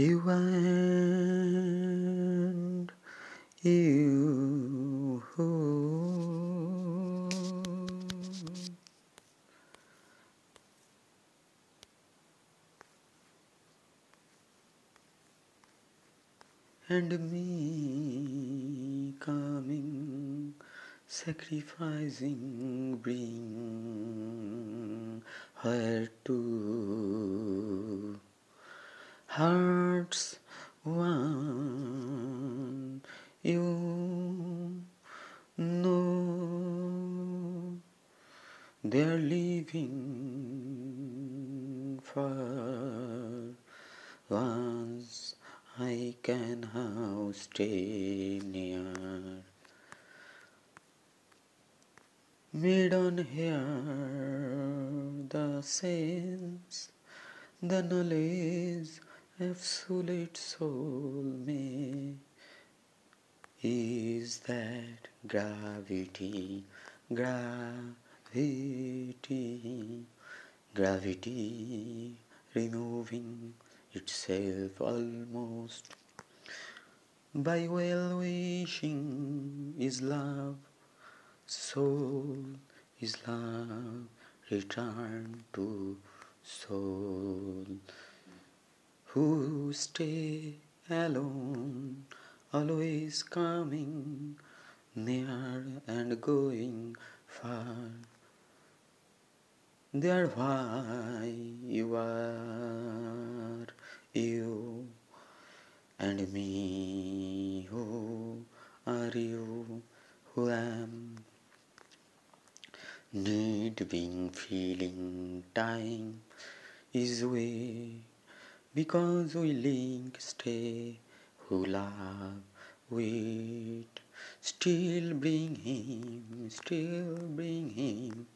You and you. And me coming, sacrificing, bring her to hearts one. You know they're living for once I can how stay near. Maiden hear the sense, the knowledge, absolute soul may is that gravity, gravity, gravity removing itself almost by well wishing is love, soul is love, return to soul. Who stay alone, always coming near and going far. They're why you are you and me. Who are you? Who am? Need being feeling time is way because we link stay who love wait. Still bring him still bring him.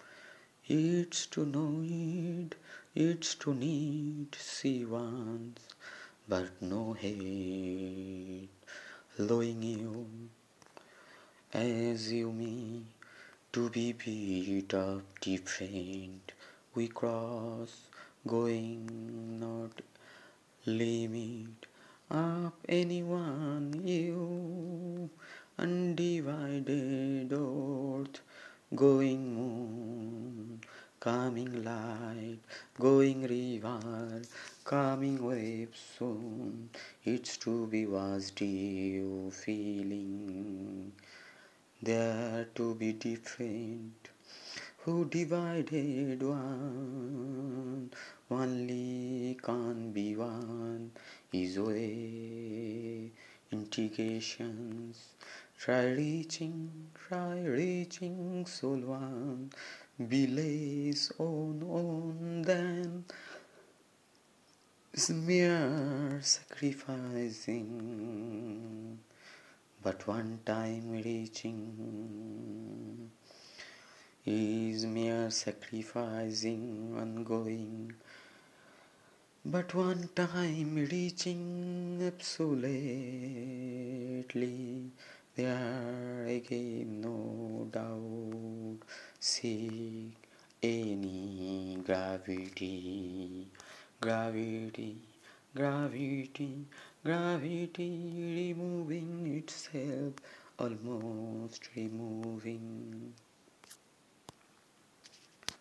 It's to know it it's to need. See once but no hate. Lowing you as you me to be beat up different. We cross going not limit up anyone you undivided earth going moon coming light going river coming wave soon. It's to be was you feeling there to be different. Who divided one? Only can be one is way integrations. Try reaching try reaching soul one. Be less on on than is mere sacrificing. But one time reaching is mere sacrificing ongoing But one time reaching absolutely there again no doubt seek any gravity gravity gravity gravity removing itself almost removing